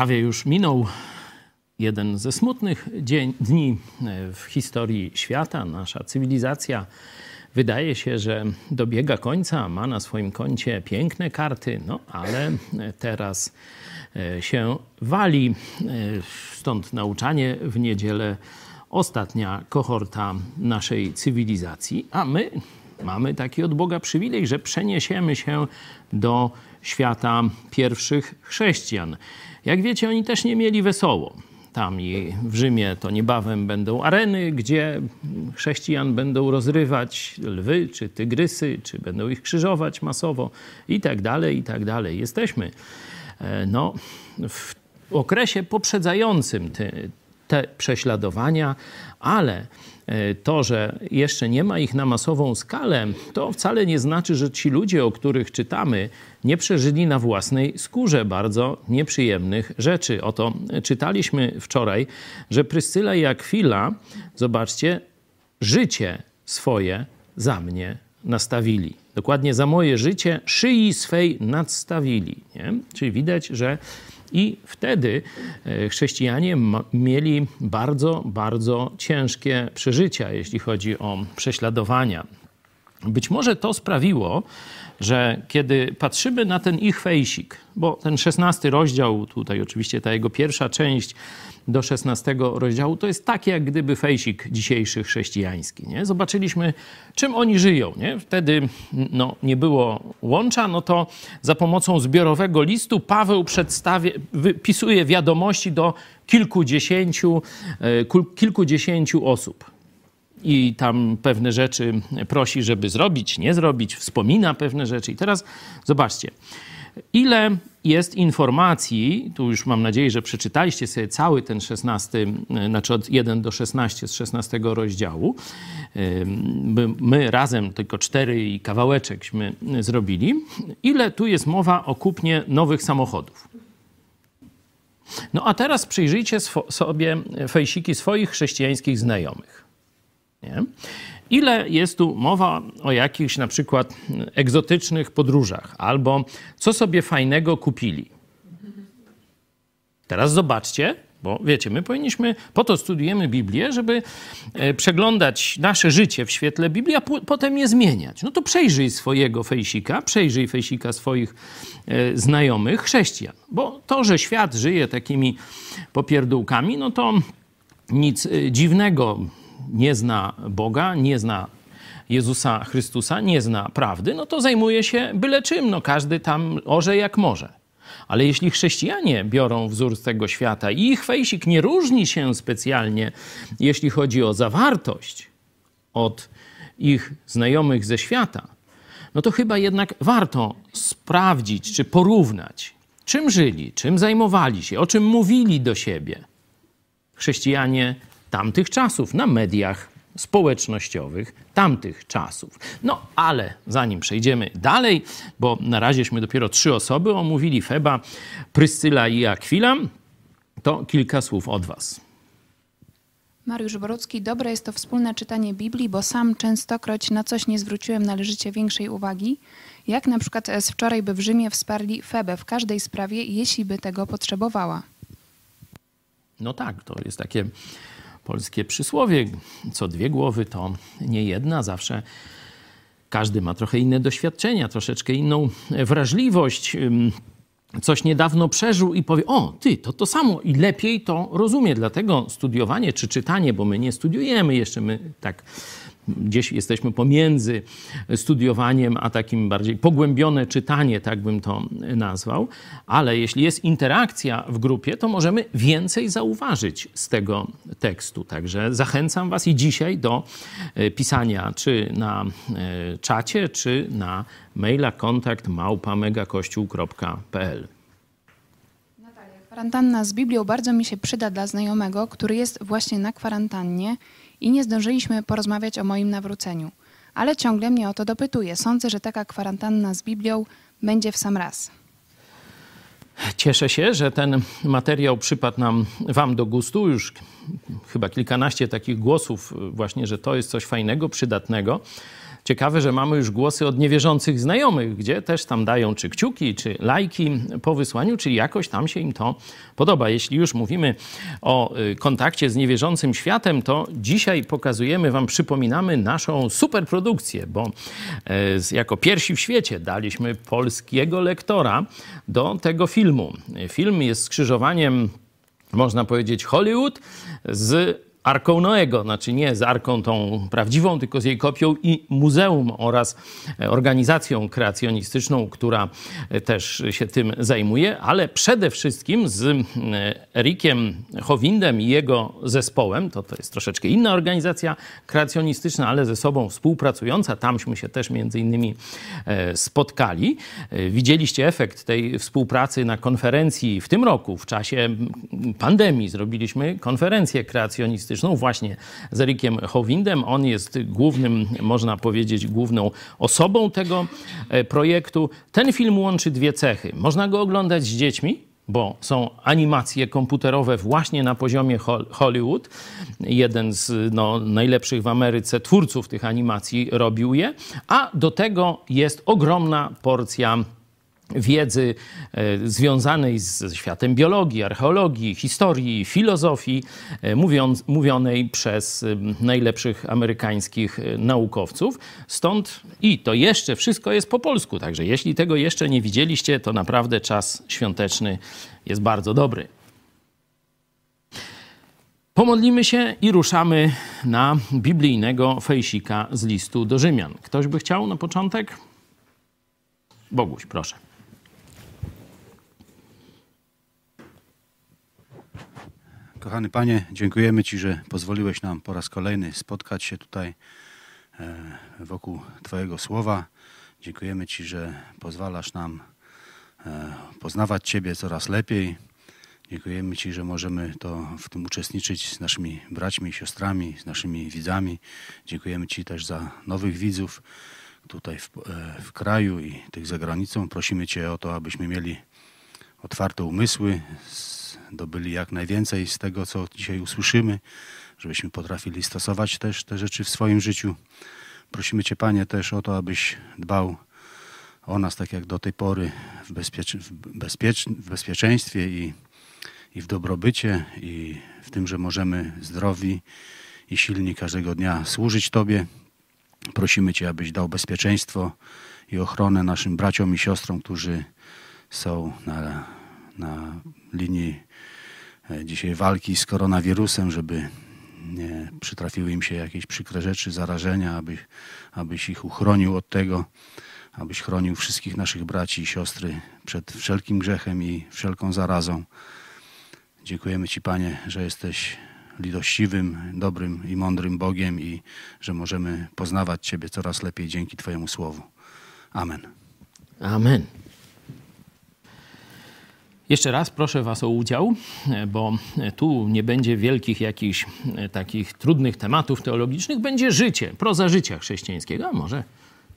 Prawie już minął jeden ze smutnych dzień, dni w historii świata. Nasza cywilizacja wydaje się, że dobiega końca, ma na swoim koncie piękne karty, no ale teraz e, się wali. E, stąd nauczanie w niedzielę ostatnia kohorta naszej cywilizacji, a my mamy taki od Boga przywilej, że przeniesiemy się do świata pierwszych chrześcijan. Jak wiecie, oni też nie mieli wesoło. Tam i w Rzymie to niebawem będą areny, gdzie chrześcijan będą rozrywać lwy czy tygrysy, czy będą ich krzyżować masowo i tak dalej, i tak dalej. Jesteśmy e, no, w okresie poprzedzającym te, te prześladowania, ale E, to, że jeszcze nie ma ich na masową skalę, to wcale nie znaczy, że ci ludzie, o których czytamy, nie przeżyli na własnej skórze bardzo nieprzyjemnych rzeczy. Oto czytaliśmy wczoraj, że Pryscyla i Akwila, zobaczcie, życie swoje za mnie nastawili. Dokładnie za moje życie szyi swej nadstawili. Nie? Czyli widać, że i wtedy e, chrześcijanie mieli bardzo, bardzo ciężkie przeżycia, jeśli chodzi o prześladowania. Być może to sprawiło, że kiedy patrzymy na ten ich fejsik, bo ten szesnasty rozdział, tutaj oczywiście ta jego pierwsza część do szesnastego rozdziału, to jest tak jak gdyby fejsik dzisiejszy chrześcijański. Nie? Zobaczyliśmy, czym oni żyją. Nie? Wtedy no, nie było łącza, no to za pomocą zbiorowego listu Paweł przedstawia, wypisuje wiadomości do kilkudziesięciu, e, kilkudziesięciu osób i tam pewne rzeczy prosi, żeby zrobić, nie zrobić, wspomina pewne rzeczy. I teraz zobaczcie, ile jest informacji, tu już mam nadzieję, że przeczytaliście sobie cały ten 16, znaczy od 1 do 16 z 16 rozdziału. My razem tylko cztery i kawałeczekśmy zrobili. Ile tu jest mowa o kupnie nowych samochodów? No a teraz przyjrzyjcie sobie fejsiki swoich chrześcijańskich znajomych. Nie? Ile jest tu mowa o jakichś na przykład egzotycznych podróżach albo co sobie fajnego kupili? Teraz zobaczcie, bo wiecie, my powinniśmy, po to studujemy Biblię, żeby e, przeglądać nasze życie w świetle Biblii, a potem je zmieniać. No to przejrzyj swojego fejsika, przejrzyj fejsika swoich e, znajomych chrześcijan. Bo to, że świat żyje takimi popierdółkami, no to nic e, dziwnego nie zna Boga, nie zna Jezusa Chrystusa, nie zna prawdy, no to zajmuje się byle czym. No każdy tam orze jak może. Ale jeśli chrześcijanie biorą wzór z tego świata i ich fejsik nie różni się specjalnie, jeśli chodzi o zawartość od ich znajomych ze świata, no to chyba jednak warto sprawdzić czy porównać, czym żyli, czym zajmowali się, o czym mówili do siebie chrześcijanie tamtych czasów, na mediach społecznościowych tamtych czasów. No ale zanim przejdziemy dalej, bo na razieśmy dopiero trzy osoby omówili, Feba, Pryscyla i Akwila, to kilka słów od was. Mariusz Borucki, dobre jest to wspólne czytanie Biblii, bo sam częstokroć na coś nie zwróciłem należycie większej uwagi, jak na przykład z wczoraj by w Rzymie wsparli Febę w każdej sprawie, jeśli by tego potrzebowała. No tak, to jest takie polskie przysłowie. Co dwie głowy to nie jedna, zawsze każdy ma trochę inne doświadczenia, troszeczkę inną wrażliwość. Coś niedawno przeżył i powie: O, ty, to to samo i lepiej to rozumie. Dlatego studiowanie czy czytanie, bo my nie studiujemy jeszcze, my tak gdzieś jesteśmy pomiędzy studiowaniem, a takim bardziej pogłębione czytanie, tak bym to nazwał. Ale jeśli jest interakcja w grupie, to możemy więcej zauważyć z tego tekstu. Także zachęcam Was i dzisiaj do e, pisania czy na e, czacie, czy na maila kontakt małpa.megakościół.pl. Kwarantanna z Biblią bardzo mi się przyda dla znajomego, który jest właśnie na kwarantannie i nie zdążyliśmy porozmawiać o moim nawróceniu. Ale ciągle mnie o to dopytuje. Sądzę, że taka kwarantanna z Biblią będzie w sam raz. Cieszę się, że ten materiał przypadł nam Wam do gustu. Już chyba kilkanaście takich głosów, właśnie, że to jest coś fajnego, przydatnego. Ciekawe, że mamy już głosy od niewierzących znajomych, gdzie też tam dają czy kciuki, czy lajki po wysłaniu, czyli jakoś tam się im to podoba. Jeśli już mówimy o y, kontakcie z niewierzącym światem, to dzisiaj pokazujemy Wam, przypominamy naszą superprodukcję, bo e, jako pierwsi w świecie daliśmy polskiego lektora do tego filmu. Film jest skrzyżowaniem, można powiedzieć, Hollywood z Arką Noego, znaczy nie z Arką tą prawdziwą, tylko z jej kopią i muzeum oraz organizacją kreacjonistyczną, która też się tym zajmuje, ale przede wszystkim z e, Erikiem Howindem i jego zespołem, to to jest troszeczkę inna organizacja kreacjonistyczna, ale ze sobą współpracująca, tamśmy się też między innymi e, spotkali. E, widzieliście efekt tej współpracy na konferencji w tym roku, w czasie pandemii zrobiliśmy konferencję kreacjonistyczną, właśnie z Erikiem Howindem. On jest głównym, można powiedzieć, główną osobą tego e, projektu. Ten film łączy dwie cechy. Można go oglądać z dziećmi, bo są animacje komputerowe właśnie na poziomie Hollywood. Jeden z no, najlepszych w Ameryce twórców tych animacji robił je, a do tego jest ogromna porcja wiedzy e, związanej z światem biologii, archeologii, historii, filozofii, e, mówiąc, mówionej przez e, najlepszych amerykańskich naukowców. Stąd i to jeszcze wszystko jest po polsku, także jeśli tego jeszcze nie widzieliście, to naprawdę czas świąteczny jest bardzo dobry. Pomodlimy się i ruszamy na biblijnego fejsika z listu do Rzymian. Ktoś by chciał na początek? Boguś, proszę. Kochany Panie, dziękujemy Ci, że pozwoliłeś nam po raz kolejny spotkać się tutaj e, wokół Twojego słowa. Dziękujemy Ci, że pozwalasz nam e, poznawać Ciebie coraz lepiej. Dziękujemy Ci, że możemy to w tym uczestniczyć z naszymi braćmi i siostrami, z naszymi widzami. Dziękujemy Ci też za nowych widzów tutaj w, e, w kraju i tych za granicą. Prosimy Cię o to, abyśmy mieli otwarte umysły, dobyli jak najwięcej z tego, co dzisiaj usłyszymy, żebyśmy potrafili stosować też te rzeczy w swoim życiu. Prosimy Cię, Panie, też o to, abyś dbał o nas tak jak do tej pory w, w, bezpiecz w bezpieczeństwie i, i w dobrobycie i w tym, że możemy zdrowi i silni każdego dnia służyć Tobie. Prosimy Cię, abyś dał bezpieczeństwo i ochronę naszym braciom i siostrom, którzy są na, na linii dzisiaj walki z koronawirusem, żeby nie przytrafiły im się jakieś przykre rzeczy, zarażenia, aby, abyś ich uchronił od tego, abyś chronił wszystkich naszych braci i siostry przed wszelkim grzechem i wszelką zarazą. Dziękujemy Ci, Panie, że jesteś litościwym, dobrym i mądrym Bogiem i że możemy poznawać Ciebie coraz lepiej dzięki Twojemu Słowu. Amen. Amen. Jeszcze raz proszę Was o udział, bo tu nie będzie wielkich jakichś e, takich trudnych tematów teologicznych, będzie życie, proza życia chrześcijańskiego, a może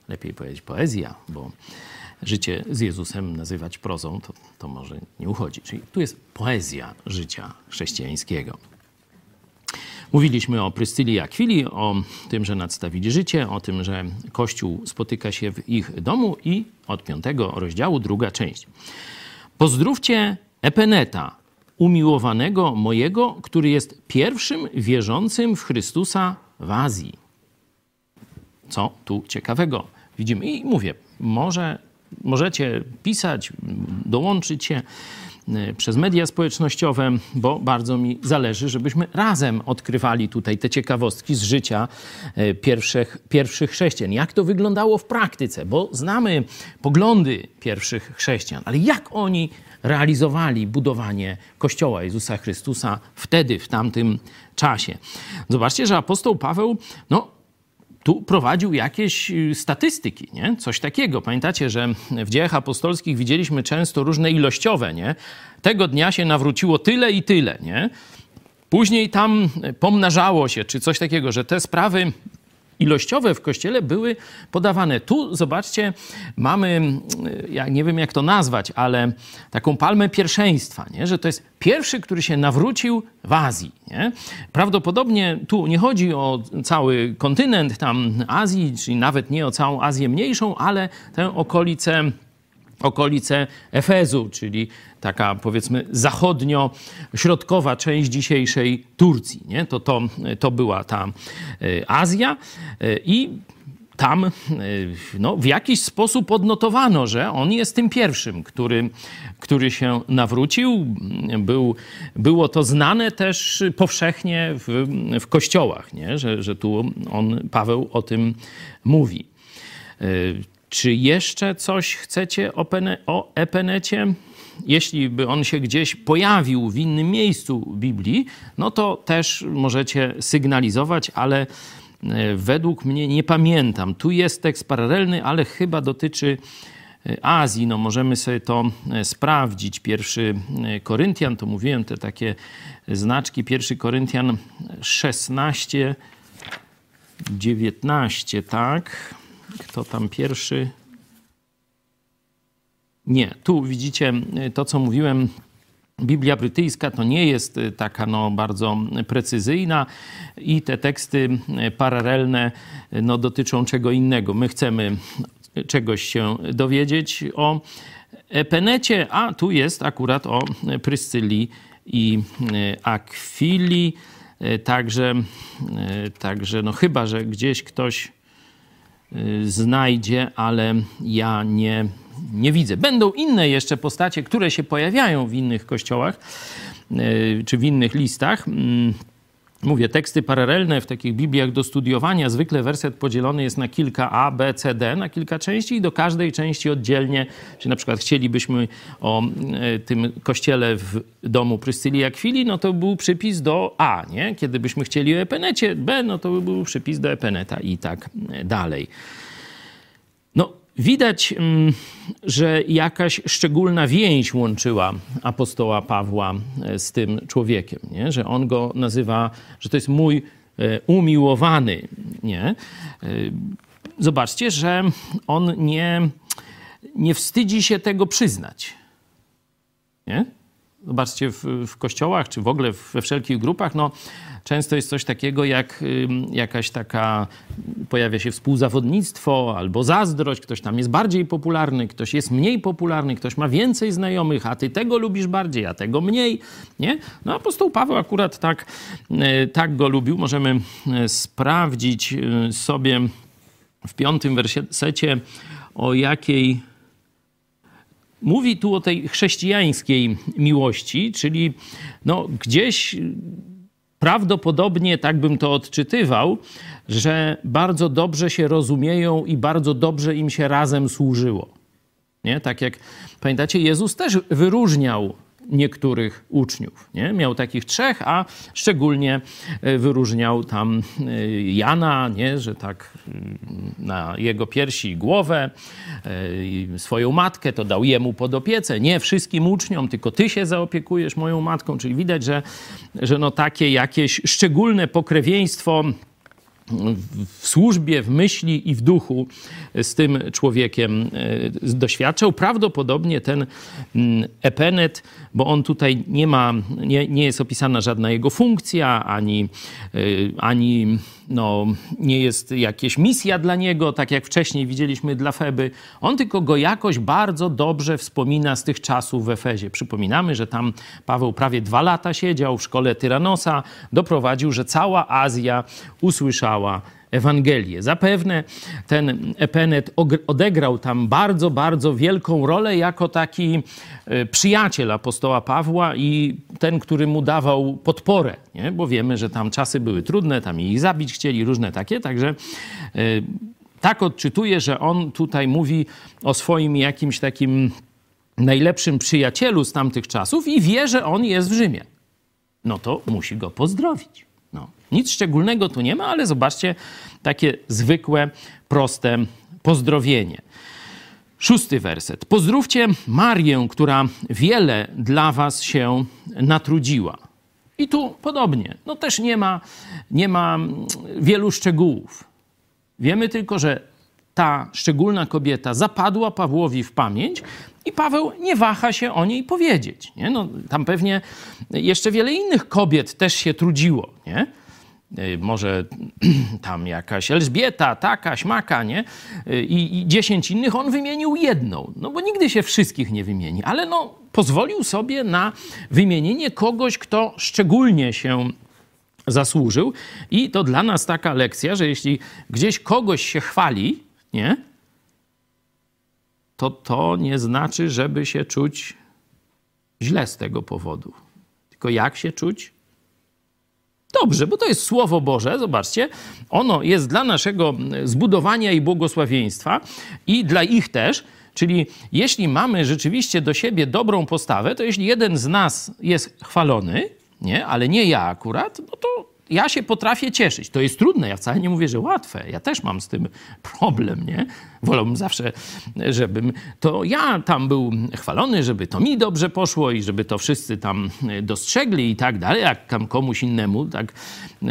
lepiej powiedzieć poezja, bo życie z Jezusem nazywać prozą, to, to może nie uchodzi. Czyli tu jest poezja życia chrześcijańskiego. Mówiliśmy o Prystylii Akwili, o tym, że nadstawili życie, o tym, że Kościół spotyka się w ich domu i od piątego rozdziału druga część. Pozdrówcie Epeneta, umiłowanego mojego, który jest pierwszym wierzącym w Chrystusa w Azji. Co tu ciekawego widzimy? I mówię, może, możecie pisać, dołączyć się przez media społecznościowe, bo bardzo mi zależy, żebyśmy razem odkrywali tutaj te ciekawostki z życia e, pierwszych, pierwszych chrześcijan. Jak to wyglądało w praktyce, bo znamy poglądy pierwszych chrześcijan, ale jak oni realizowali budowanie Kościoła Jezusa Chrystusa wtedy, w tamtym czasie. Zobaczcie, że apostoł Paweł, no, tu prowadził jakieś y, statystyki, nie? Coś takiego. Pamiętacie, że w dziejach apostolskich widzieliśmy często różne ilościowe, nie? Tego dnia się nawróciło tyle i tyle, nie? Później tam pomnażało się, czy coś takiego, że te sprawy ilościowe w kościele były podawane. Tu zobaczcie, mamy, ja nie wiem jak to nazwać, ale taką palmę pierwszeństwa, nie? że to jest pierwszy, który się nawrócił w Azji. Nie? Prawdopodobnie tu nie chodzi o cały kontynent tam Azji, czyli nawet nie o całą Azję mniejszą, ale tę okolicę okolice Efezu, czyli taka powiedzmy zachodnio-środkowa część dzisiejszej Turcji. Nie? To, to, to była ta e, Azja e, i tam e, no, w jakiś sposób odnotowano, że on jest tym pierwszym, który, który się nawrócił. Był, było to znane też powszechnie w, w kościołach, nie? Że, że tu on, Paweł o tym mówi. Czy jeszcze coś chcecie o, pene, o Epenecie? Jeśli by on się gdzieś pojawił w innym miejscu Biblii, no to też możecie sygnalizować, ale e, według mnie nie pamiętam. Tu jest tekst paralelny, ale chyba dotyczy e, Azji. No możemy sobie to e, sprawdzić. Pierwszy Koryntian, to mówiłem, te takie znaczki. Pierwszy Koryntian 16, 19, tak? Kto tam pierwszy? Nie, tu widzicie y, to, co mówiłem. Biblia brytyjska to nie jest y, taka no, bardzo precyzyjna i te teksty y, paralelne no, dotyczą czego innego. My chcemy czegoś się dowiedzieć o Epenecie, a tu jest akurat o Pryscylii i Akwili. Także, także no chyba, że gdzieś ktoś znajdzie, ale ja nie, nie widzę. Będą inne jeszcze postacie, które się pojawiają w innych kościołach y, czy w innych listach. Mówię, teksty paralelne w takich Bibliach do studiowania, zwykle werset podzielony jest na kilka A, B, C, D, na kilka części i do każdej części oddzielnie, czy na przykład chcielibyśmy o e, tym kościele w domu Pryscylii Akwili, no to był przypis do A, nie? Kiedy byśmy chcieli o Epenecie B, no to by był przypis do Epeneta i tak dalej. No, Widać, mm, że jakaś szczególna więź łączyła apostoła Pawła e, z tym człowiekiem, nie? że on go nazywa, że to jest mój e, umiłowany. Nie? E, zobaczcie, że on nie, nie wstydzi się tego przyznać. Nie? Zobaczcie, w, w kościołach, czy w ogóle we wszelkich grupach, no, często jest coś takiego jak jakaś taka, pojawia się współzawodnictwo albo zazdrość, ktoś tam jest bardziej popularny, ktoś jest mniej popularny, ktoś ma więcej znajomych, a ty tego lubisz bardziej, a tego mniej, nie? No apostoł Paweł akurat tak, e, tak go lubił. Możemy e, sprawdzić e, sobie w piątym wersecie o jakiej mówi tu o tej chrześcijańskiej miłości, czyli no, gdzieś prawdopodobnie, tak bym to odczytywał, że bardzo dobrze się rozumieją i bardzo dobrze im się razem służyło. Nie? Tak jak pamiętacie, Jezus też wyróżniał niektórych uczniów. Nie? Miał takich trzech, a szczególnie e, wyróżniał tam e, Jana, nie? że tak mm, na jego piersi głowę, e, swoją matkę to dał jemu pod opiecę. Nie wszystkim uczniom, tylko ty się zaopiekujesz moją matką. Czyli widać, że, że no takie jakieś szczególne pokrewieństwo w służbie, w myśli i w duchu z tym człowiekiem e, doświadczał. Prawdopodobnie ten mm, Epenet, bo on tutaj nie ma, nie, nie jest opisana żadna jego funkcja, ani, e, ani no, nie jest jakaś misja dla niego, tak jak wcześniej widzieliśmy dla Feby. On tylko go jakoś bardzo dobrze wspomina z tych czasów w Efezie. Przypominamy, że tam Paweł prawie dwa lata siedział w szkole Tyranosa, doprowadził, że cała Azja usłyszała Ewangelię. Zapewne ten Epenet odegrał tam bardzo, bardzo wielką rolę jako taki e, przyjaciel apostoła Pawła i ten, który mu dawał podporę, nie? bo wiemy, że tam czasy były trudne, tam ich zabić chcieli, różne takie, także e, tak odczytuję, że on tutaj mówi o swoim jakimś takim najlepszym przyjacielu z tamtych czasów i wie, że on jest w Rzymie. No to musi go pozdrowić. No. Nic szczególnego tu nie ma, ale zobaczcie, takie zwykłe, proste pozdrowienie. Szósty werset. Pozdrówcie Marię, która wiele dla was się natrudziła. I tu podobnie. No też nie ma, nie ma wielu szczegółów. Wiemy tylko, że ta szczególna kobieta zapadła Pawłowi w pamięć i Paweł nie waha się o niej powiedzieć. Nie? No, tam pewnie jeszcze wiele innych kobiet też się trudziło. Nie? Y, może tam jakaś Elżbieta, taka, śmaka, nie? Y, I, I dziesięć innych, on wymienił jedną. No bo nigdy się wszystkich nie wymieni, ale no pozwolił sobie na wymienienie kogoś, kto szczególnie się zasłużył. I to dla nas taka lekcja, że jeśli gdzieś kogoś się chwali, nie? To to nie znaczy, żeby się czuć źle z tego powodu. Tylko jak się czuć? Dobrze, bo to jest Słowo Boże, zobaczcie. Ono jest dla naszego zbudowania i błogosławieństwa i dla ich też. Czyli jeśli mamy rzeczywiście do siebie dobrą postawę, to jeśli jeden z nas jest chwalony, nie, ale nie ja akurat, no to ja się potrafię cieszyć. To jest trudne, ja wcale nie mówię, że łatwe. Ja też mam z tym problem, nie? Wolałbym zawsze, żebym to ja tam był chwalony, żeby to mi dobrze poszło i żeby to wszyscy tam dostrzegli i tak dalej. Jak tam komuś innemu tak e,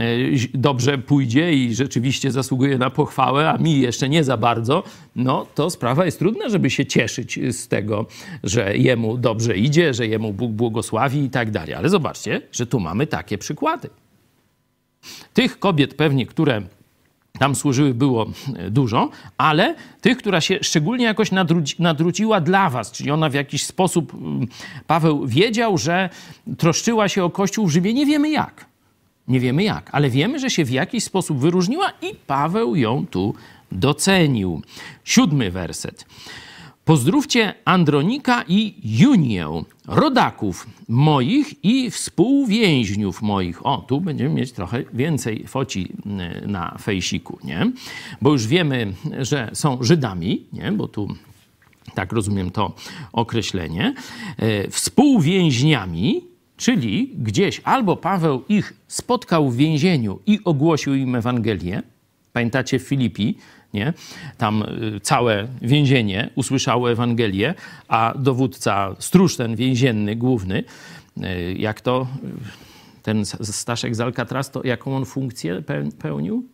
dobrze pójdzie i rzeczywiście zasługuje na pochwałę, a mi jeszcze nie za bardzo, no to sprawa jest trudna, żeby się cieszyć z tego, że jemu dobrze idzie, że jemu Bóg błogosławi i tak dalej. Ale zobaczcie, że tu mamy takie przykłady. Tych kobiet pewnie, które tam służyły, było e, dużo, ale tych, która się szczególnie jakoś nadruciła dla was, czyli ona w jakiś sposób, mm, Paweł wiedział, że troszczyła się o Kościół w Rzymie, nie wiemy jak. Nie wiemy jak, ale wiemy, że się w jakiś sposób wyróżniła i Paweł ją tu docenił. Siódmy werset. Pozdrówcie Andronika i Junię, rodaków moich i współwięźniów moich. O, tu będziemy mieć trochę więcej foci y, na fejsiku, nie? Bo już wiemy, że są Żydami, nie? Bo tu tak rozumiem to określenie. E, współwięźniami, czyli gdzieś albo Paweł ich spotkał w więzieniu i ogłosił im Ewangelię. Pamiętacie w Filipi, nie? Tam y, całe więzienie usłyszało Ewangelię, a dowódca, stróż ten więzienny, główny, y, jak to y, ten Staszek z Alcatraz, to jaką on funkcję pełnił?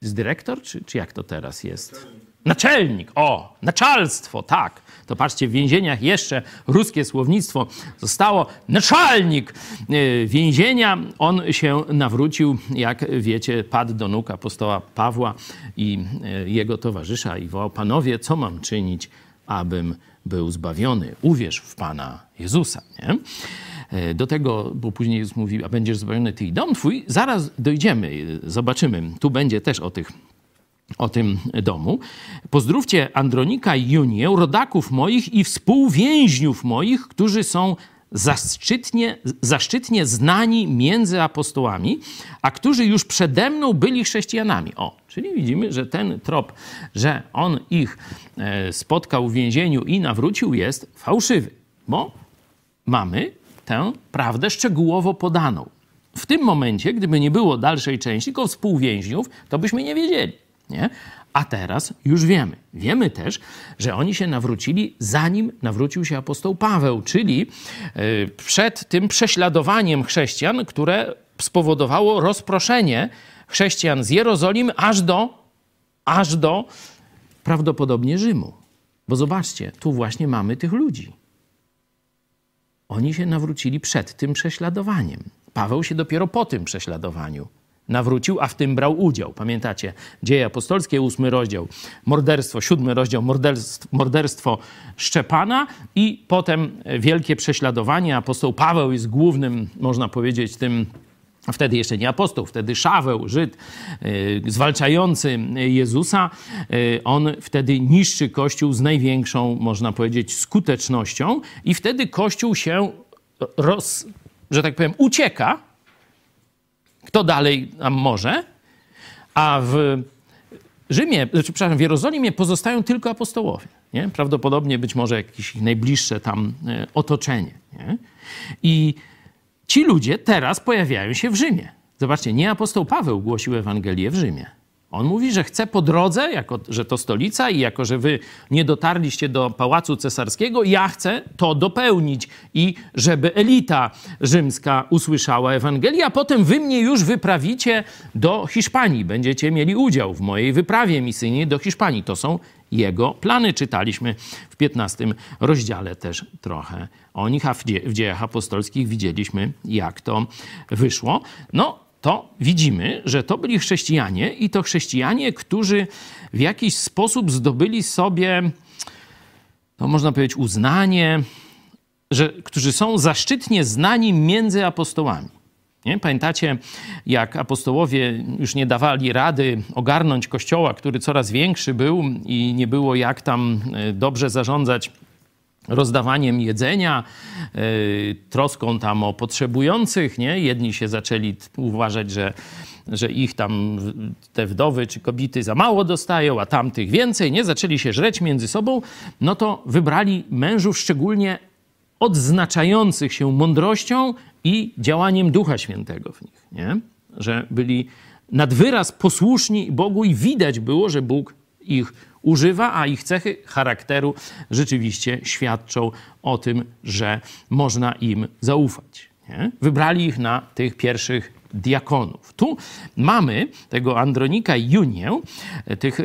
Z dyrektor, czy, czy jak to teraz jest? Naczelnik, o, naczelstwo, tak. To patrzcie, w więzieniach jeszcze ruskie słownictwo zostało. Naczelnik e, więzienia, on się nawrócił, jak wiecie, padł do nóg apostoła Pawła i e, jego towarzysza i wołał, panowie, co mam czynić, abym był zbawiony? Uwierz w Pana Jezusa, nie? E, do tego, bo później Jezus mówi, a będziesz zbawiony ty i dom twój, zaraz dojdziemy, zobaczymy. Tu będzie też o tych o tym domu. Pozdrówcie Andronika i Junię, rodaków moich i współwięźniów moich, którzy są zaszczytnie, zaszczytnie znani między apostołami, a którzy już przede mną byli chrześcijanami. O, czyli widzimy, że ten trop, że on ich e, spotkał w więzieniu i nawrócił, jest fałszywy, bo mamy tę prawdę szczegółowo podaną. W tym momencie, gdyby nie było dalszej części, tylko współwięźniów, to byśmy nie wiedzieli. Nie? A teraz już wiemy. Wiemy też, że oni się nawrócili, zanim nawrócił się apostoł Paweł, czyli e, przed tym prześladowaniem chrześcijan, które spowodowało rozproszenie chrześcijan z Jerozolimy aż do, aż do prawdopodobnie Rzymu. Bo zobaczcie, tu właśnie mamy tych ludzi. Oni się nawrócili przed tym prześladowaniem. Paweł się dopiero po tym prześladowaniu nawrócił, a w tym brał udział. Pamiętacie? Dzieje apostolskie, ósmy rozdział, morderstwo, siódmy rozdział, morderstwo, morderstwo Szczepana i potem wielkie prześladowanie. Apostoł Paweł jest głównym, można powiedzieć, tym Wtedy jeszcze nie apostoł, wtedy Szaweł, Żyd, yy, zwalczający Jezusa, yy, on wtedy niszczy Kościół z największą, można powiedzieć, skutecznością i wtedy Kościół się, roz, że tak powiem, ucieka kto dalej nam może? A w Rzymie, znaczy, przepraszam, w Jerozolimie pozostają tylko apostołowie. Nie? Prawdopodobnie być może jakieś najbliższe tam e, otoczenie. Nie? I ci ludzie teraz pojawiają się w Rzymie. Zobaczcie, nie apostoł Paweł głosił Ewangelię w Rzymie. On mówi, że chce po drodze, jako że to stolica i jako że wy nie dotarliście do pałacu cesarskiego, ja chcę to dopełnić i żeby elita rzymska usłyszała Ewangelię, a potem wy mnie już wyprawicie do Hiszpanii. Będziecie mieli udział w mojej wyprawie misyjnej do Hiszpanii. To są jego plany. Czytaliśmy w 15 rozdziale też trochę o nich, a w, dzie w dziejach apostolskich widzieliśmy, jak to wyszło. No, to widzimy, że to byli chrześcijanie i to chrześcijanie, którzy w jakiś sposób zdobyli sobie, no można powiedzieć, uznanie, że, którzy są zaszczytnie znani między apostołami. Nie? Pamiętacie, jak apostołowie już nie dawali rady ogarnąć kościoła, który coraz większy był i nie było jak tam e, dobrze zarządzać rozdawaniem jedzenia, yy, troską tam o potrzebujących, nie? Jedni się zaczęli uważać, że, że ich tam te wdowy czy kobiety za mało dostają, a tamtych więcej, nie? Zaczęli się żreć między sobą, no to wybrali mężów szczególnie odznaczających się mądrością i działaniem Ducha Świętego w nich, nie? Że byli nad wyraz posłuszni Bogu i widać było, że Bóg ich używa, a ich cechy charakteru rzeczywiście świadczą o tym, że można im zaufać. Nie? Wybrali ich na tych pierwszych diakonów. Tu mamy tego Andronika i Junię, tych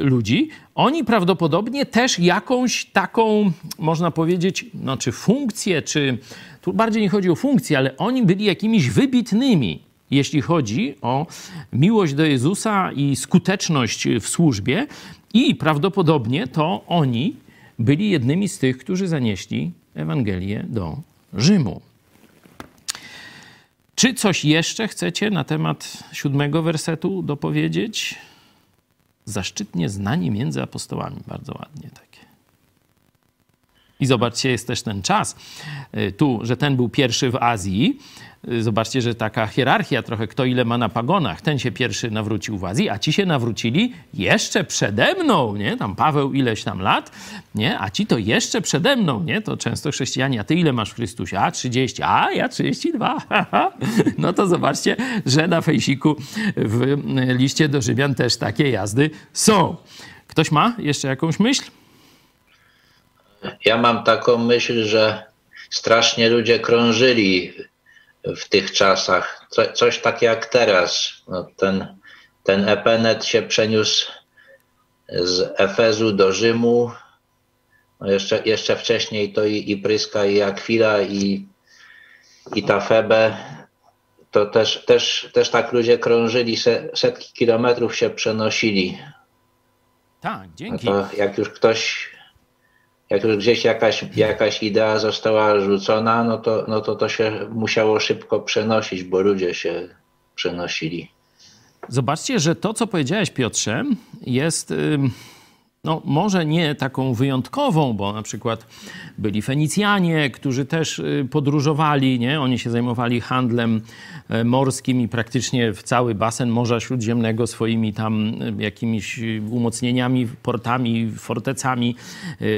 ludzi. Oni prawdopodobnie też jakąś taką, można powiedzieć, no, czy funkcję, czy tu bardziej nie chodzi o funkcję, ale oni byli jakimiś wybitnymi jeśli chodzi o miłość do Jezusa i skuteczność w służbie, i prawdopodobnie to oni byli jednymi z tych, którzy zanieśli Ewangelię do Rzymu. Czy coś jeszcze chcecie na temat siódmego wersetu dopowiedzieć? Zaszczytnie znani między apostołami. Bardzo ładnie takie. I zobaczcie, jest też ten czas y, tu, że ten był pierwszy w Azji, Y, zobaczcie, że taka hierarchia trochę, kto ile ma na pagonach. Ten się pierwszy nawrócił w Azji, a ci się nawrócili jeszcze przede mną, nie? Tam Paweł ileś tam lat, nie? A ci to jeszcze przede mną, nie? To często chrześcijanie, a ty ile masz w Chrystusie? A 30, a ja 32. no to zobaczcie, że na fejsiku w liście do Rzymian też takie jazdy są. Ktoś ma jeszcze jakąś myśl? Ja mam taką myśl, że strasznie ludzie krążyli w tych czasach. Co, coś tak jak teraz. No, ten, ten Epenet się przeniósł z Efezu do Rzymu. No jeszcze, jeszcze wcześniej to i, i Pryska, i Akwila, i, i ta Febe. To też, też, też tak ludzie krążyli, setki kilometrów się przenosili. Tak, dzięki. No jak już ktoś jak już gdzieś jakaś, jakaś idea została rzucona, no to, no to to się musiało szybko przenosić, bo ludzie się przenosili. Zobaczcie, że to, co powiedziałeś, Piotrze, jest no, może nie taką wyjątkową, bo na przykład byli Fenicjanie, którzy też y, podróżowali, nie? oni się zajmowali handlem e, morskim i praktycznie w cały basen Morza Śródziemnego swoimi tam y, jakimiś y, umocnieniami, portami, fortecami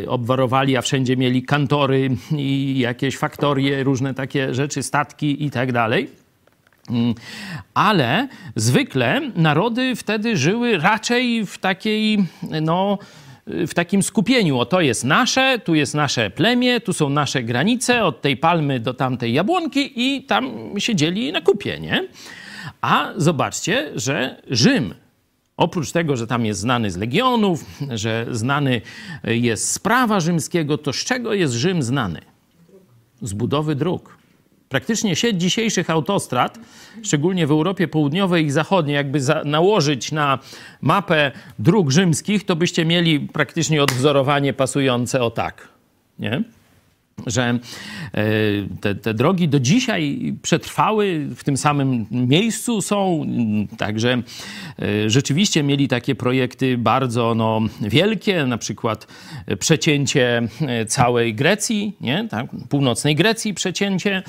obwarowali, a wszędzie mieli kantory i jakieś faktorie, różne takie rzeczy, statki i tak dalej. Mm, ale zwykle narody wtedy żyły raczej w takiej, no, w takim skupieniu. O to jest nasze, tu jest nasze plemię, tu są nasze granice, od tej palmy do tamtej jabłonki i tam siedzieli na kupie, nie? A zobaczcie, że Rzym Oprócz tego, że tam jest znany z legionów, że znany jest z prawa rzymskiego, to z czego jest Rzym znany? Z budowy dróg. Praktycznie sieć dzisiejszych autostrad, szczególnie w Europie Południowej i Zachodniej, jakby za, nałożyć na mapę dróg rzymskich, to byście mieli praktycznie odwzorowanie pasujące o tak. Nie? Że e, te, te, drogi do dzisiaj przetrwały w tym samym miejscu, są także e, rzeczywiście mieli takie projekty bardzo no, wielkie, na przykład przecięcie e, całej Grecji, nie? Tak? północnej Grecji przecięcie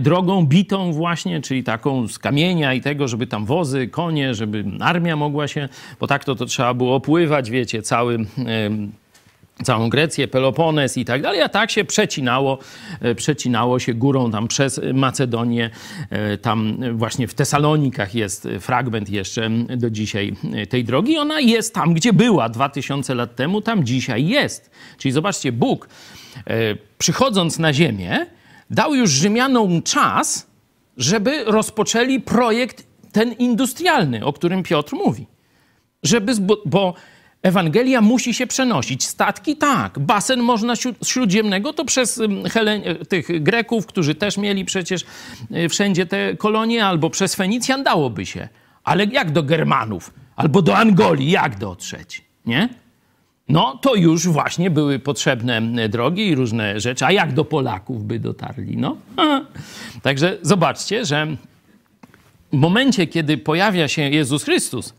drogą bitą właśnie, czyli taką z kamienia i tego, żeby tam wozy, konie, żeby armia mogła się, bo tak to, to trzeba było opływać, wiecie, cały całą Grecję, Pelopones i tak dalej, a tak się przecinało, e, przecinało się górą tam przez Macedonię, e, tam właśnie w Tesalonikach jest fragment jeszcze do dzisiaj tej drogi. Ona jest tam, gdzie była 2000 lat temu, tam dzisiaj jest. Czyli zobaczcie, Bóg e, przychodząc na ziemię, dał już Rzymianom czas, żeby rozpoczęli projekt ten industrialny, o którym Piotr mówi. Żeby, bo Ewangelia musi się przenosić. Statki tak, basen można śródziemnego to przez Helen, tych Greków, którzy też mieli przecież y, wszędzie te kolonie, albo przez Fenicjan dałoby się. Ale jak do Germanów, albo do Angolii, jak dotrzeć, nie? No to już właśnie były potrzebne drogi i różne rzeczy. A jak do Polaków by dotarli? No. Także zobaczcie, że w momencie, kiedy pojawia się Jezus Chrystus,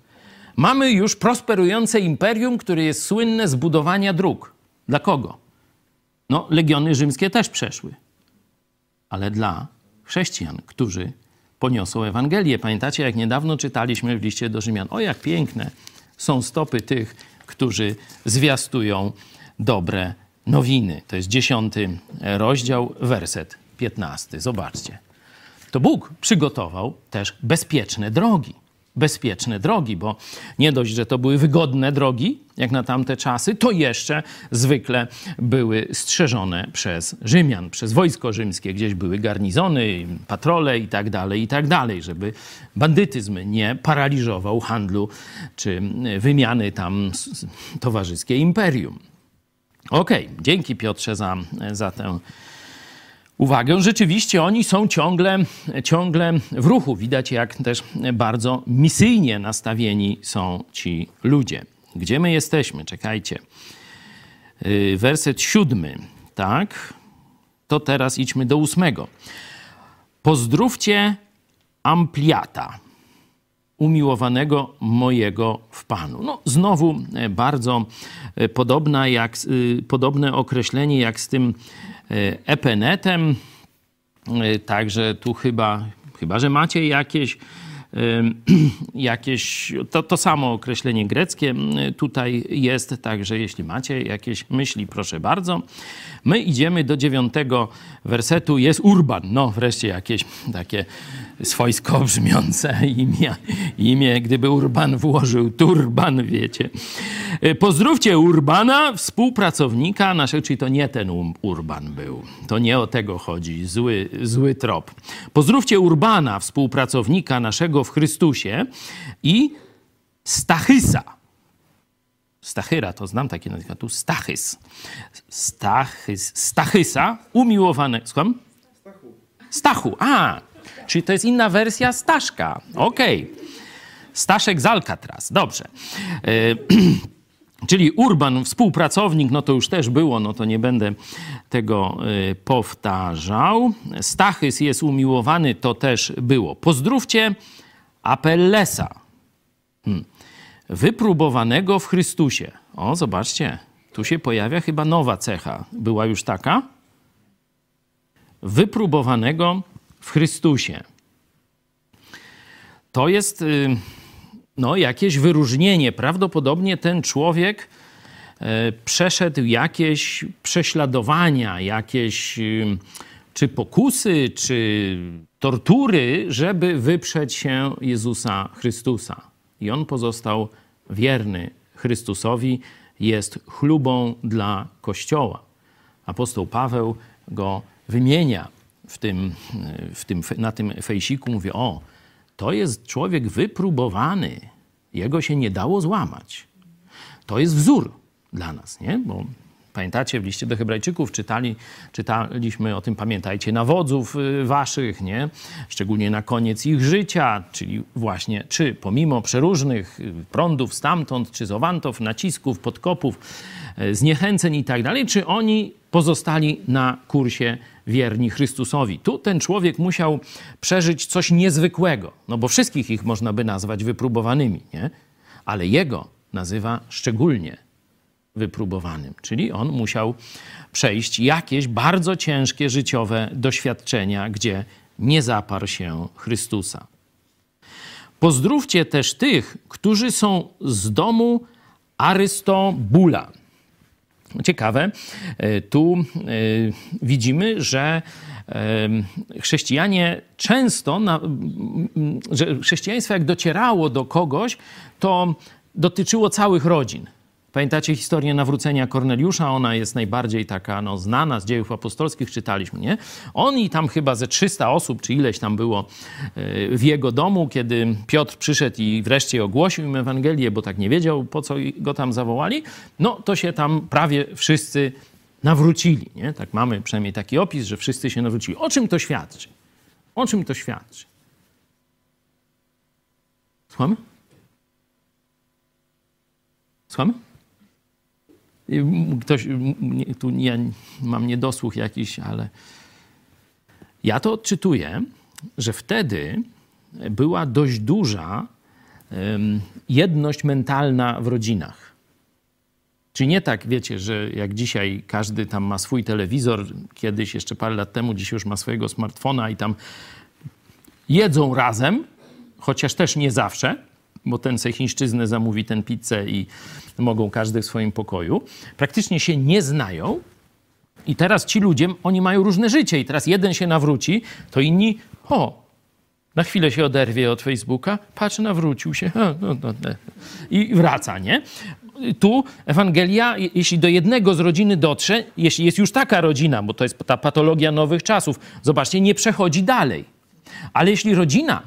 Mamy już prosperujące imperium, które jest słynne z budowania dróg. Dla kogo? No, legiony rzymskie też przeszły. Ale dla chrześcijan, którzy poniosą Ewangelię. Pamiętacie, jak niedawno czytaliśmy w liście do Rzymian? O, jak piękne są stopy tych, którzy zwiastują dobre nowiny. To jest dziesiąty rozdział, werset piętnasty. Zobaczcie. To Bóg przygotował też bezpieczne drogi bezpieczne drogi, bo nie dość, że to były wygodne drogi, jak na tamte czasy, to jeszcze zwykle były strzeżone przez Rzymian, przez wojsko rzymskie. Gdzieś były garnizony, patrole i tak dalej, i tak dalej, żeby bandytyzm nie paraliżował handlu czy wymiany tam towarzyskiej imperium. Okej, okay. dzięki Piotrze za, za tę uwagę. Rzeczywiście oni są ciągle, ciągle w ruchu. Widać, jak też bardzo misyjnie nastawieni są ci ludzie. Gdzie my jesteśmy? Czekajcie. Y, werset siódmy, tak? To teraz idźmy do ósmego. Pozdrówcie Ampliata, umiłowanego mojego w Panu. No, znowu e, bardzo e, jak, y, podobne określenie jak z tym E, epenetem. E, także tu chyba, chyba że macie jakieś, jakieś to, to samo określenie greckie tutaj jest, także jeśli macie jakieś myśli, proszę bardzo. My idziemy do dziewiątego wersetu, jest urban, no wreszcie jakieś takie swojsko brzmiące imię, imię, gdyby Urban włożył turban, wiecie. E, pozdrówcie Urbana, współpracownika naszego, czyli to nie ten Urban był. To nie o tego chodzi, zły, zły trop. Pozdrówcie Urbana, współpracownika naszego w Chrystusie i Stachysa. Stachyra, to znam takie nazwisko, tu Stachys. Stachys, Stachysa, umiłowany, słucham? Stachu. Stachu, a, Czyli to jest inna wersja Staszka. Okej. Okay. Staszek z Alcatraz. Dobrze. E, czyli Urban, współpracownik, no to już też było, no to nie będę tego e, powtarzał. Stachys jest umiłowany, to też było. Pozdrówcie Apellesa, hmm. wypróbowanego w Chrystusie. O, zobaczcie, tu się pojawia chyba nowa cecha. Była już taka? Wypróbowanego w Chrystusie. To jest y, no, jakieś wyróżnienie. Prawdopodobnie ten człowiek y, przeszedł jakieś prześladowania, jakieś y, czy pokusy, czy tortury, żeby wyprzeć się Jezusa Chrystusa. I on pozostał wierny Chrystusowi, jest chlubą dla Kościoła. Apostoł Paweł go wymienia w tym, w tym, na tym fejsiku mówię, o, to jest człowiek wypróbowany, jego się nie dało złamać. To jest wzór dla nas, nie? Bo pamiętacie, w liście do Hebrajczyków czytali, czytaliśmy o tym, pamiętajcie, nawodzów y, waszych, nie? Szczególnie na koniec ich życia, czyli właśnie, czy pomimo przeróżnych y, prądów stamtąd, czy zowantów, nacisków, podkopów, y, zniechęceń i tak dalej, czy oni pozostali na kursie wierni Chrystusowi. Tu ten człowiek musiał przeżyć coś niezwykłego, no bo wszystkich ich można by nazwać wypróbowanymi, nie? Ale jego nazywa szczególnie wypróbowanym, czyli on musiał przejść jakieś bardzo ciężkie życiowe doświadczenia, gdzie nie zaparł się Chrystusa. Pozdrówcie też tych, którzy są z domu Arystobula. Ciekawe, tu widzimy, że chrześcijanie często, że chrześcijaństwo jak docierało do kogoś, to dotyczyło całych rodzin. Pamiętacie historię nawrócenia Korneliusza? Ona jest najbardziej taka no, znana z dziejów apostolskich, czytaliśmy, nie? On i tam chyba ze 300 osób, czy ileś tam było e, w jego domu, kiedy Piotr przyszedł i wreszcie ogłosił im Ewangelię, bo tak nie wiedział, po co go tam zawołali, no to się tam prawie wszyscy nawrócili, nie? Tak mamy przynajmniej taki opis, że wszyscy się nawrócili. O czym to świadczy? O czym to świadczy? Słuchamy? Słuchamy? Ktoś, tu ja mam niedosłuch jakiś, ale ja to odczytuję, że wtedy była dość duża jedność mentalna w rodzinach. Czyli nie tak, wiecie, że jak dzisiaj każdy tam ma swój telewizor, kiedyś jeszcze parę lat temu, dziś już ma swojego smartfona i tam jedzą razem, chociaż też nie zawsze, bo ten se chińszczyznę zamówi ten pizzę i mogą każdy w swoim pokoju, praktycznie się nie znają. I teraz ci ludzie, oni mają różne życie i teraz jeden się nawróci, to inni, o, na chwilę się oderwie od Facebooka, patrz, nawrócił się no, no, no. i wraca, nie? Tu Ewangelia, jeśli do jednego z rodziny dotrze, jeśli jest już taka rodzina, bo to jest ta patologia nowych czasów, zobaczcie, nie przechodzi dalej. Ale jeśli rodzina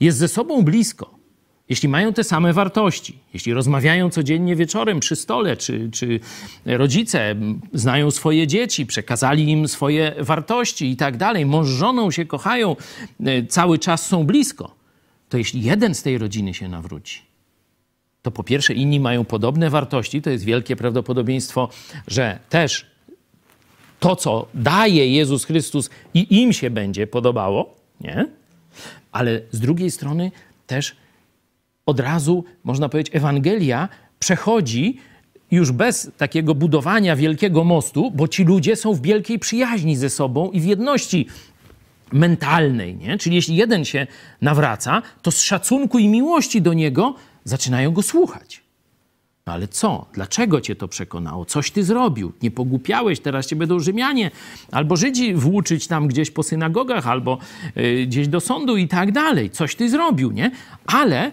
jest ze sobą blisko, jeśli mają te same wartości, jeśli rozmawiają codziennie wieczorem przy stole, czy, czy rodzice znają swoje dzieci, przekazali im swoje wartości i tak dalej, mąż żoną się kochają, e, cały czas są blisko, to jeśli jeden z tej rodziny się nawróci, to po pierwsze inni mają podobne wartości, to jest wielkie prawdopodobieństwo, że też to, co daje Jezus Chrystus i im się będzie podobało, nie? Ale z drugiej strony też od razu, można powiedzieć, Ewangelia przechodzi już bez takiego budowania wielkiego mostu, bo ci ludzie są w wielkiej przyjaźni ze sobą i w jedności mentalnej. Nie? Czyli jeśli jeden się nawraca, to z szacunku i miłości do niego zaczynają go słuchać. No ale co? Dlaczego cię to przekonało? Coś ty zrobił. Nie pogłupiałeś, teraz cię będą Rzymianie albo Żydzi włóczyć tam gdzieś po synagogach, albo y, gdzieś do sądu i tak dalej. Coś ty zrobił, nie? Ale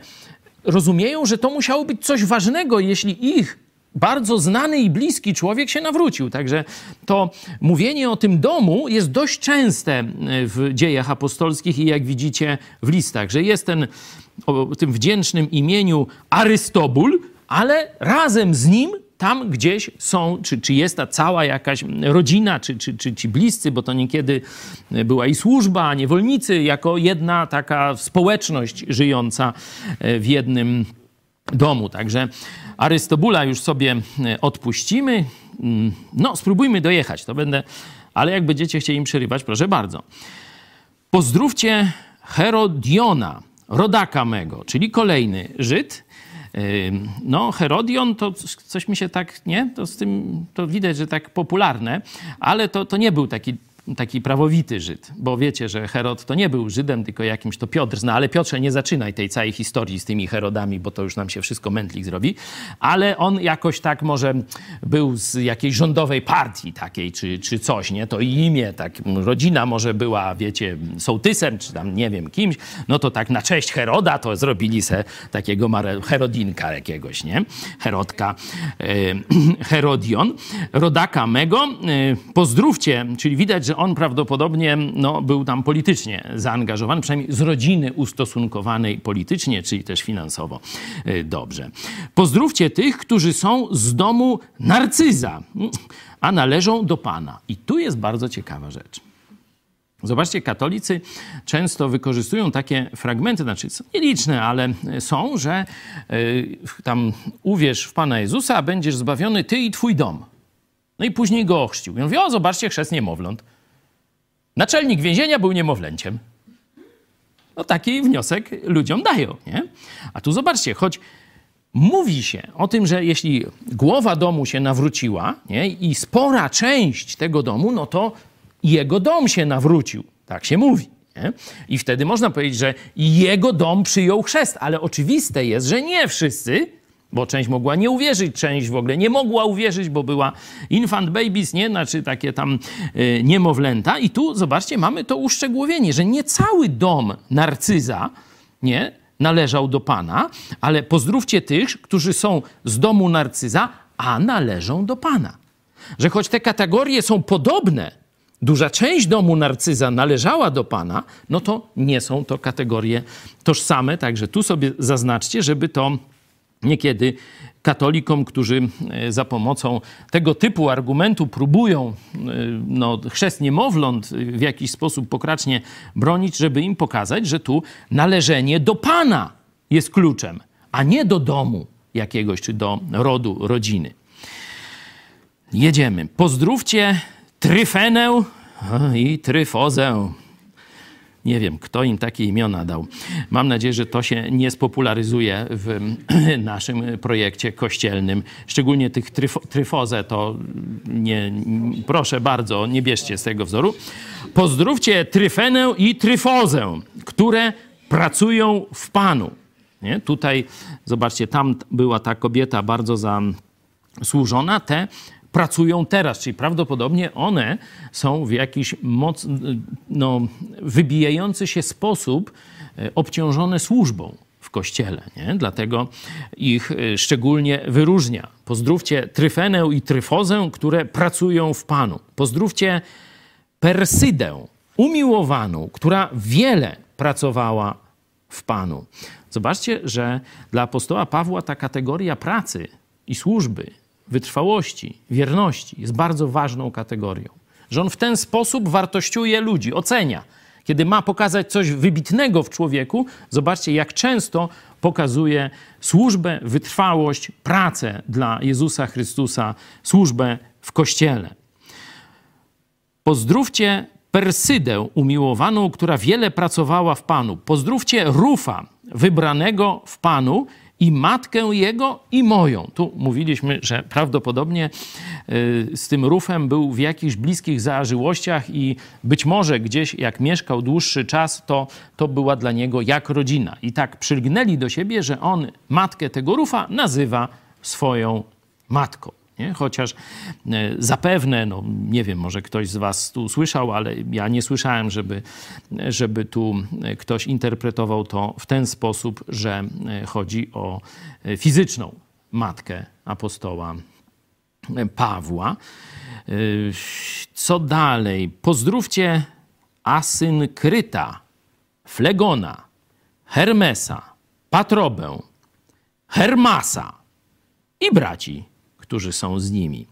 rozumieją, że to musiało być coś ważnego, jeśli ich bardzo znany i bliski człowiek się nawrócił. Także to mówienie o tym domu jest dość częste w dziejach apostolskich i jak widzicie w listach, że jest ten o tym wdzięcznym imieniu Arystobul, ale razem z nim tam gdzieś są, czy, czy jest ta cała jakaś rodzina, czy, czy, czy ci bliscy, bo to niekiedy była i służba, niewolnicy, jako jedna taka społeczność żyjąca e, w jednym domu. Także Arystobula już sobie e, odpuścimy. Mm, no, spróbujmy dojechać, to będę, ale jak będziecie chcieli im przerywać, proszę bardzo. Pozdrówcie Herodiona, rodaka mego, czyli kolejny Żyd, no, Herodion to coś mi się tak, nie? To z tym, to widać, że tak popularne, ale to, to nie był taki taki prawowity Żyd, bo wiecie, że Herod to nie był Żydem, tylko jakimś to Piotr zna, ale Piotrze, nie zaczynaj tej całej historii z tymi Herodami, bo to już nam się wszystko mętlik zrobi, ale on jakoś tak może był z jakiejś rządowej partii takiej, czy, czy coś, nie? To imię, tak, rodzina może była, wiecie, sołtysem, czy tam nie wiem kimś, no to tak na cześć Heroda to zrobili se takiego Herodinka jakiegoś, nie? Herodka, e, Herodion, rodaka mego, e, pozdrówcie, czyli widać, że on prawdopodobnie no, był tam politycznie zaangażowany, przynajmniej z rodziny ustosunkowanej politycznie, czyli też finansowo y, dobrze. Pozdrówcie tych, którzy są z domu narcyza, a należą do Pana. I tu jest bardzo ciekawa rzecz. Zobaczcie, katolicy często wykorzystują takie fragmenty, znaczy są nieliczne, ale są, że y, tam uwierz w Pana Jezusa, a będziesz zbawiony ty i twój dom. No i później go ochrzcił. I mówię, o zobaczcie, chrzest niemowląt. Naczelnik więzienia był niemowlęciem. No taki wniosek ludziom dają, nie? A tu zobaczcie, choć mówi się o tym, że jeśli głowa domu się nawróciła nie, i spora część tego domu, no to jego dom się nawrócił. Tak się mówi. Nie? I wtedy można powiedzieć, że jego dom przyjął chrzest, ale oczywiste jest, że nie wszyscy bo część mogła nie uwierzyć, część w ogóle nie mogła uwierzyć, bo była infant babies, nie? Znaczy takie tam y, niemowlęta. I tu, zobaczcie, mamy to uszczegółowienie, że nie cały dom narcyza, nie? Należał do Pana, ale pozdrówcie tych, którzy są z domu narcyza, a należą do Pana. Że choć te kategorie są podobne, duża część domu narcyza należała do Pana, no to nie są to kategorie tożsame. Także tu sobie zaznaczcie, żeby to niekiedy katolikom, którzy e, za pomocą tego typu argumentu próbują e, no, chrzest niemowląt w jakiś sposób pokracznie bronić, żeby im pokazać, że tu należenie do Pana jest kluczem, a nie do domu jakiegoś, czy do rodu, rodziny. Jedziemy. Pozdrówcie Tryfenę i Tryfozę. Nie wiem, kto im takie imiona dał. Mam nadzieję, że to się nie spopularyzuje w naszym projekcie kościelnym. Szczególnie tych tryfo, tryfozę, to nie, proszę bardzo, nie bierzcie z tego wzoru. Pozdrówcie Tryfenę i Tryfozę, które pracują w Panu. Nie? Tutaj, zobaczcie, tam była ta kobieta bardzo zasłużona, te pracują teraz, czyli prawdopodobnie one są w jakiś moc, no, wybijający się sposób e, obciążone służbą w kościele. Nie? Dlatego ich e, szczególnie wyróżnia. Pozdrówcie Tryfenę i Tryfozę, które pracują w Panu. Pozdrówcie Persydę, umiłowaną, która wiele pracowała w Panu. Zobaczcie, że dla apostoła Pawła ta kategoria pracy i służby wytrwałości, wierności jest bardzo ważną kategorią. Że on w ten sposób wartościuje ludzi, ocenia. Kiedy ma pokazać coś wybitnego w człowieku, zobaczcie, jak często pokazuje służbę, wytrwałość, pracę dla Jezusa Chrystusa, służbę w kościele. Pozdrówcie Persydę umiłowaną, która wiele pracowała w Panu. Pozdrówcie Rufa, wybranego w Panu i matkę jego, i moją. Tu mówiliśmy, że prawdopodobnie y, z tym Rufem był w jakichś bliskich zażyłościach i być może gdzieś jak mieszkał dłuższy czas, to, to była dla niego jak rodzina. I tak przylgnęli do siebie, że on matkę tego Rufa nazywa swoją matką. Nie? Chociaż e, zapewne, no nie wiem, może ktoś z Was tu słyszał, ale ja nie słyszałem, żeby, żeby tu ktoś interpretował to w ten sposób, że e, chodzi o e, fizyczną matkę apostoła Pawła. Co dalej? Pozdrówcie Asynkryta, Flegona, Hermesa, Patrobę, Hermasa i braci którzy są z nimi.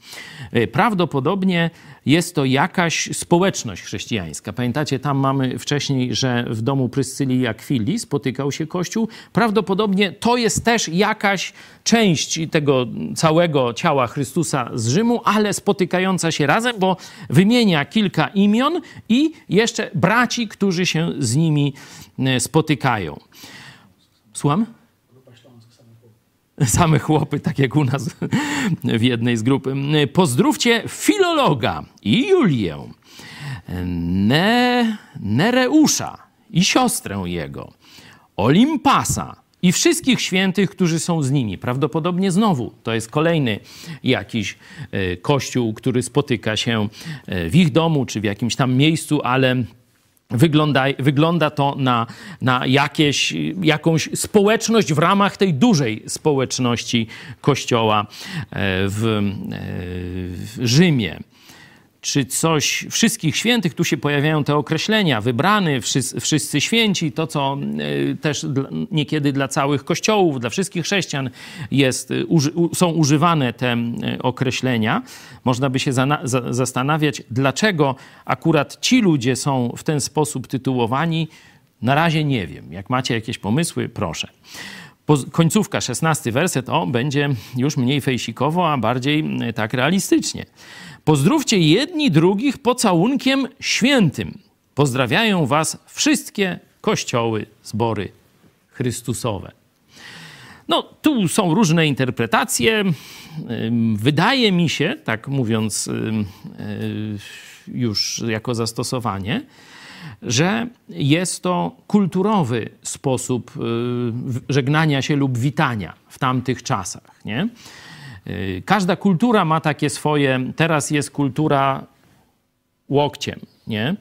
E, prawdopodobnie jest to jakaś społeczność chrześcijańska. Pamiętacie, tam mamy wcześniej, że w domu Pryscylii Akwili spotykał się Kościół. Prawdopodobnie to jest też jakaś część tego całego ciała Chrystusa z Rzymu, ale spotykająca się razem, bo wymienia kilka imion i jeszcze braci, którzy się z nimi e, spotykają. Słucham? same chłopy, tak jak u nas w jednej z grup. Pozdrówcie filologa i Julię, ne, Nereusza i siostrę jego, Olimpasa i wszystkich świętych, którzy są z nimi. Prawdopodobnie znowu to jest kolejny jakiś e, kościół, który spotyka się e, w ich domu czy w jakimś tam miejscu, ale Wygląda, wygląda to na, na jakieś, jakąś społeczność w ramach tej dużej społeczności Kościoła e, w, e, w Rzymie czy coś wszystkich świętych, tu się pojawiają te określenia, wybrany, wszyscy, wszyscy święci, to co e, też niekiedy dla całych kościołów, dla wszystkich chrześcijan jest, są używane te określenia. Można by się za, za, zastanawiać, dlaczego akurat ci ludzie są w ten sposób tytułowani. Na razie nie wiem. Jak macie jakieś pomysły, proszę. Końcówka, szesnasty werset, o, będzie już mniej fejsikowo, a bardziej tak realistycznie. Pozdrówcie jedni drugich pocałunkiem świętym. Pozdrawiają was wszystkie kościoły, zbory Chrystusowe. No, tu są różne interpretacje. Wydaje mi się, tak mówiąc już jako zastosowanie, że jest to kulturowy sposób y, żegnania się lub witania w tamtych czasach. Nie? Y, każda kultura ma takie swoje, teraz jest kultura łokciem, nie?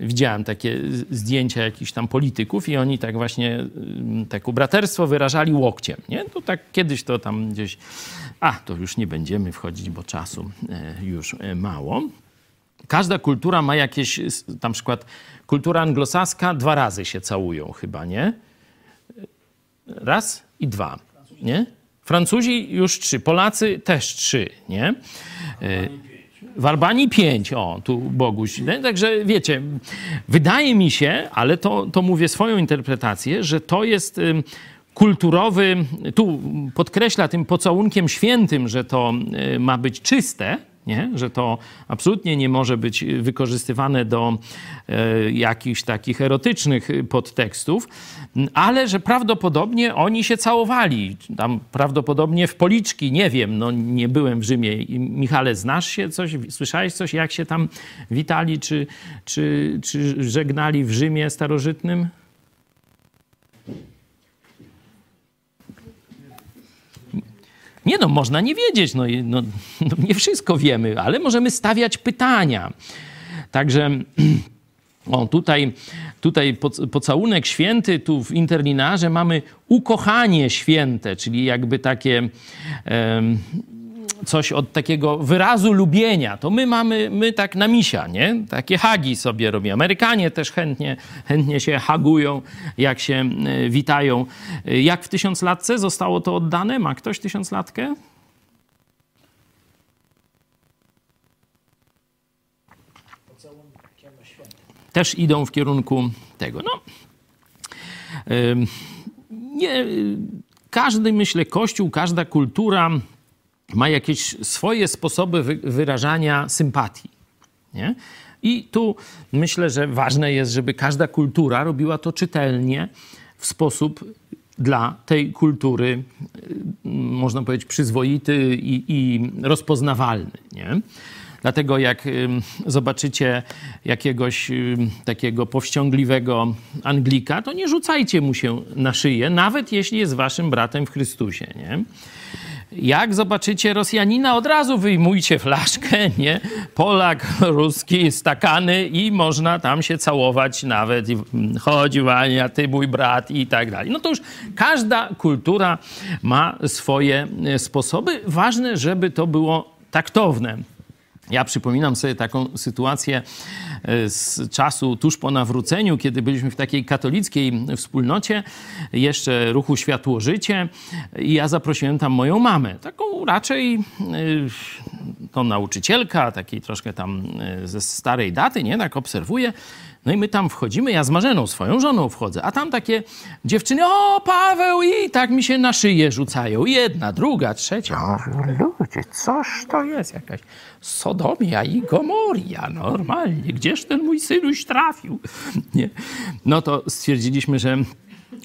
Widziałem takie zdjęcia jakichś tam polityków i oni tak właśnie, tak braterstwo wyrażali łokciem, nie? To tak kiedyś to tam gdzieś, a to już nie będziemy wchodzić, bo czasu e, już mało. Każda kultura ma jakieś, na przykład kultura anglosaska dwa razy się całują chyba, nie? Raz i dwa, nie? Francuzi już trzy, Polacy też trzy, nie? W Albanii pięć, o, tu Boguś. Także wiecie, wydaje mi się, ale to, to mówię swoją interpretację, że to jest kulturowy, tu podkreśla tym pocałunkiem świętym, że to y, ma być czyste, nie? że to absolutnie nie może być wykorzystywane do e, jakichś takich erotycznych podtekstów, ale że prawdopodobnie oni się całowali. Tam prawdopodobnie w policzki, nie wiem, no nie byłem w Rzymie. Michale, znasz się coś, słyszałeś coś, jak się tam witali, czy, czy, czy żegnali w Rzymie starożytnym? Nie no, można nie wiedzieć, no, no, no nie wszystko wiemy, ale możemy stawiać pytania. Także o, tutaj, tutaj pocałunek święty, tu w interlinarze mamy ukochanie święte, czyli jakby takie coś od takiego wyrazu lubienia, to my mamy, my tak na misia, nie? Takie hagi sobie robią. Amerykanie też chętnie, chętnie się hagują, jak się e, witają. E, jak w tysiąclatce zostało to oddane? Ma ktoś tysiąclatkę? Też idą w kierunku tego. No, nie, każdy, myślę, kościół, każda kultura ma jakieś swoje sposoby wyrażania sympatii. Nie? I tu myślę, że ważne jest, żeby każda kultura robiła to czytelnie, w sposób dla tej kultury, y, można powiedzieć, przyzwoity i, i rozpoznawalny. Nie? Dlatego jak zobaczycie jakiegoś takiego powściągliwego Anglika, to nie rzucajcie mu się na szyję, nawet jeśli jest waszym bratem w Chrystusie. Nie? Jak zobaczycie Rosjanina, od razu wyjmujcie flaszkę, nie? Polak, ruski, stakany i można tam się całować nawet. Chodzi Wania, ty mój brat i tak dalej. No to już każda kultura ma swoje e, sposoby. Ważne, żeby to było taktowne. Ja przypominam sobie taką sytuację e, z czasu tuż po nawróceniu, kiedy byliśmy w takiej katolickiej wspólnocie, jeszcze ruchu Światło-Życie i ja zaprosiłem tam moją mamę, taką raczej e, to nauczycielka, takiej troszkę tam e, ze starej daty, nie, tak obserwuję. No i my tam wchodzimy, ja z Marzeną, swoją żoną wchodzę, a tam takie dziewczyny, o Paweł, i tak mi się na szyję rzucają. Jedna, druga, trzecia. O, ludzie, coż to jest jakaś Sodomia i Gomoria, normalnie. Gdzież ten mój synuś trafił? Nie. No to stwierdziliśmy, że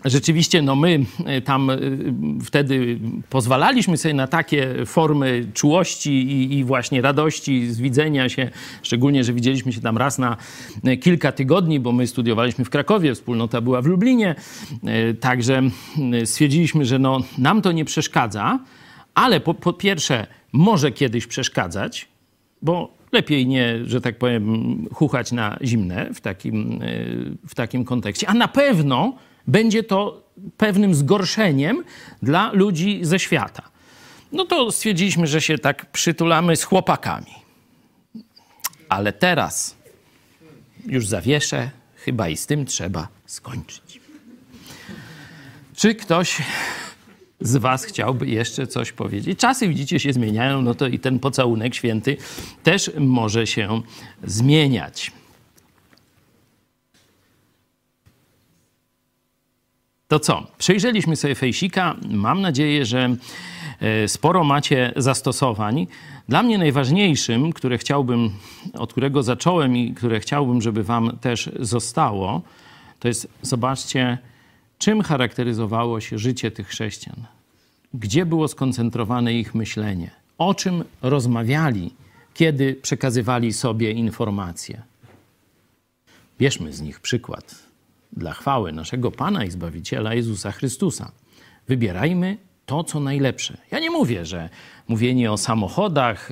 rzeczywiście no my e, tam e, wtedy pozwalaliśmy sobie na takie formy czułości i, i, właśnie radości z widzenia się, szczególnie, że widzieliśmy się tam raz na e, kilka tygodni, bo my studiowaliśmy w Krakowie, wspólnota była w Lublinie, także stwierdziliśmy, że no, nam to nie przeszkadza, ale po, po pierwsze może kiedyś przeszkadzać, bo lepiej nie, że tak powiem, chuchać na zimne w takim, w takim kontekście, a na pewno będzie to pewnym zgorszeniem dla ludzi ze świata. No to stwierdziliśmy, że się tak przytulamy z chłopakami. Ale teraz już zawieszę, chyba i z tym trzeba skończyć. Czy ktoś z Was chciałby jeszcze coś powiedzieć? Czasy, widzicie, się zmieniają, no to i ten pocałunek święty też może się zmieniać. To co? Przejrzeliśmy sobie fejsika. Mam nadzieję, że e, sporo macie zastosowań. Dla mnie najważniejszym, które chciałbym, od którego zacząłem i które chciałbym, żeby wam też zostało, to jest, zobaczcie, czym charakteryzowało się życie tych chrześcijan. Gdzie było skoncentrowane ich myślenie? O czym rozmawiali, kiedy przekazywali sobie informacje? Bierzmy z nich przykład dla chwały naszego Pana i Zbawiciela Jezusa Chrystusa. Wybierajmy to, co najlepsze. Ja nie mówię, że mówienie o samochodach,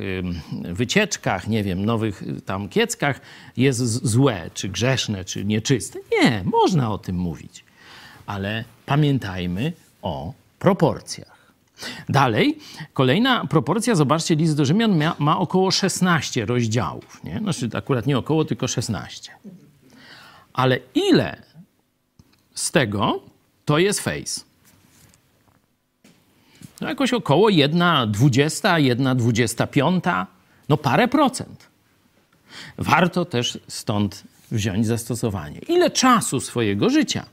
wycieczkach, nie wiem, nowych y, tam kieckach jest złe, czy grzeszne, czy nieczyste. Nie, można o tym mówić. Ale pamiętajmy o proporcjach. Dalej, kolejna proporcja, zobaczcie, list do Rzymian ma, ma około 16 rozdziałów. Nie? Znaczy akurat nie około, tylko 16. Ale ile z tego to jest face? No jakoś około 1,20, 1,25, no parę procent. Warto też stąd wziąć zastosowanie. Ile czasu swojego życia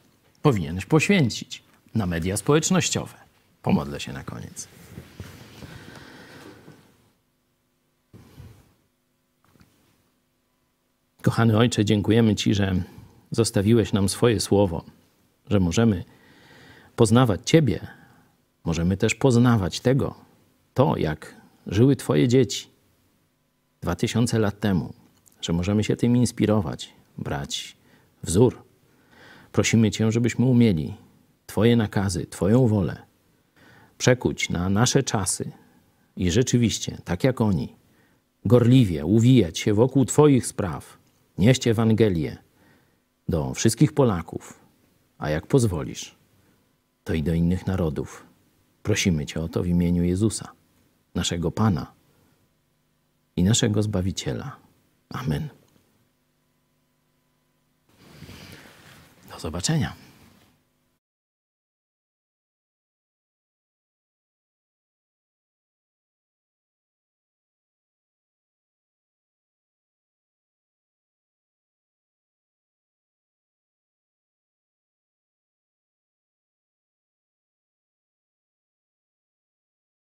powinieneś poświęcić na media społecznościowe? Pomodlę się na koniec. Kochany Ojcze, dziękujemy Ci, że zostawiłeś nam swoje słowo, że możemy poznawać Ciebie Możemy też poznawać tego, to jak żyły Twoje dzieci dwa tysiące lat temu, że możemy się tym inspirować, brać wzór. Prosimy Cię, żebyśmy umieli Twoje nakazy, Twoją wolę przekuć na nasze czasy i rzeczywiście, tak jak oni, gorliwie uwijać się wokół Twoich spraw, nieść Ewangelię do wszystkich Polaków, a jak pozwolisz, to i do innych narodów Prosimy Cię o to w imieniu Jezusa, naszego Pana i naszego Zbawiciela. Amen. Do zobaczenia.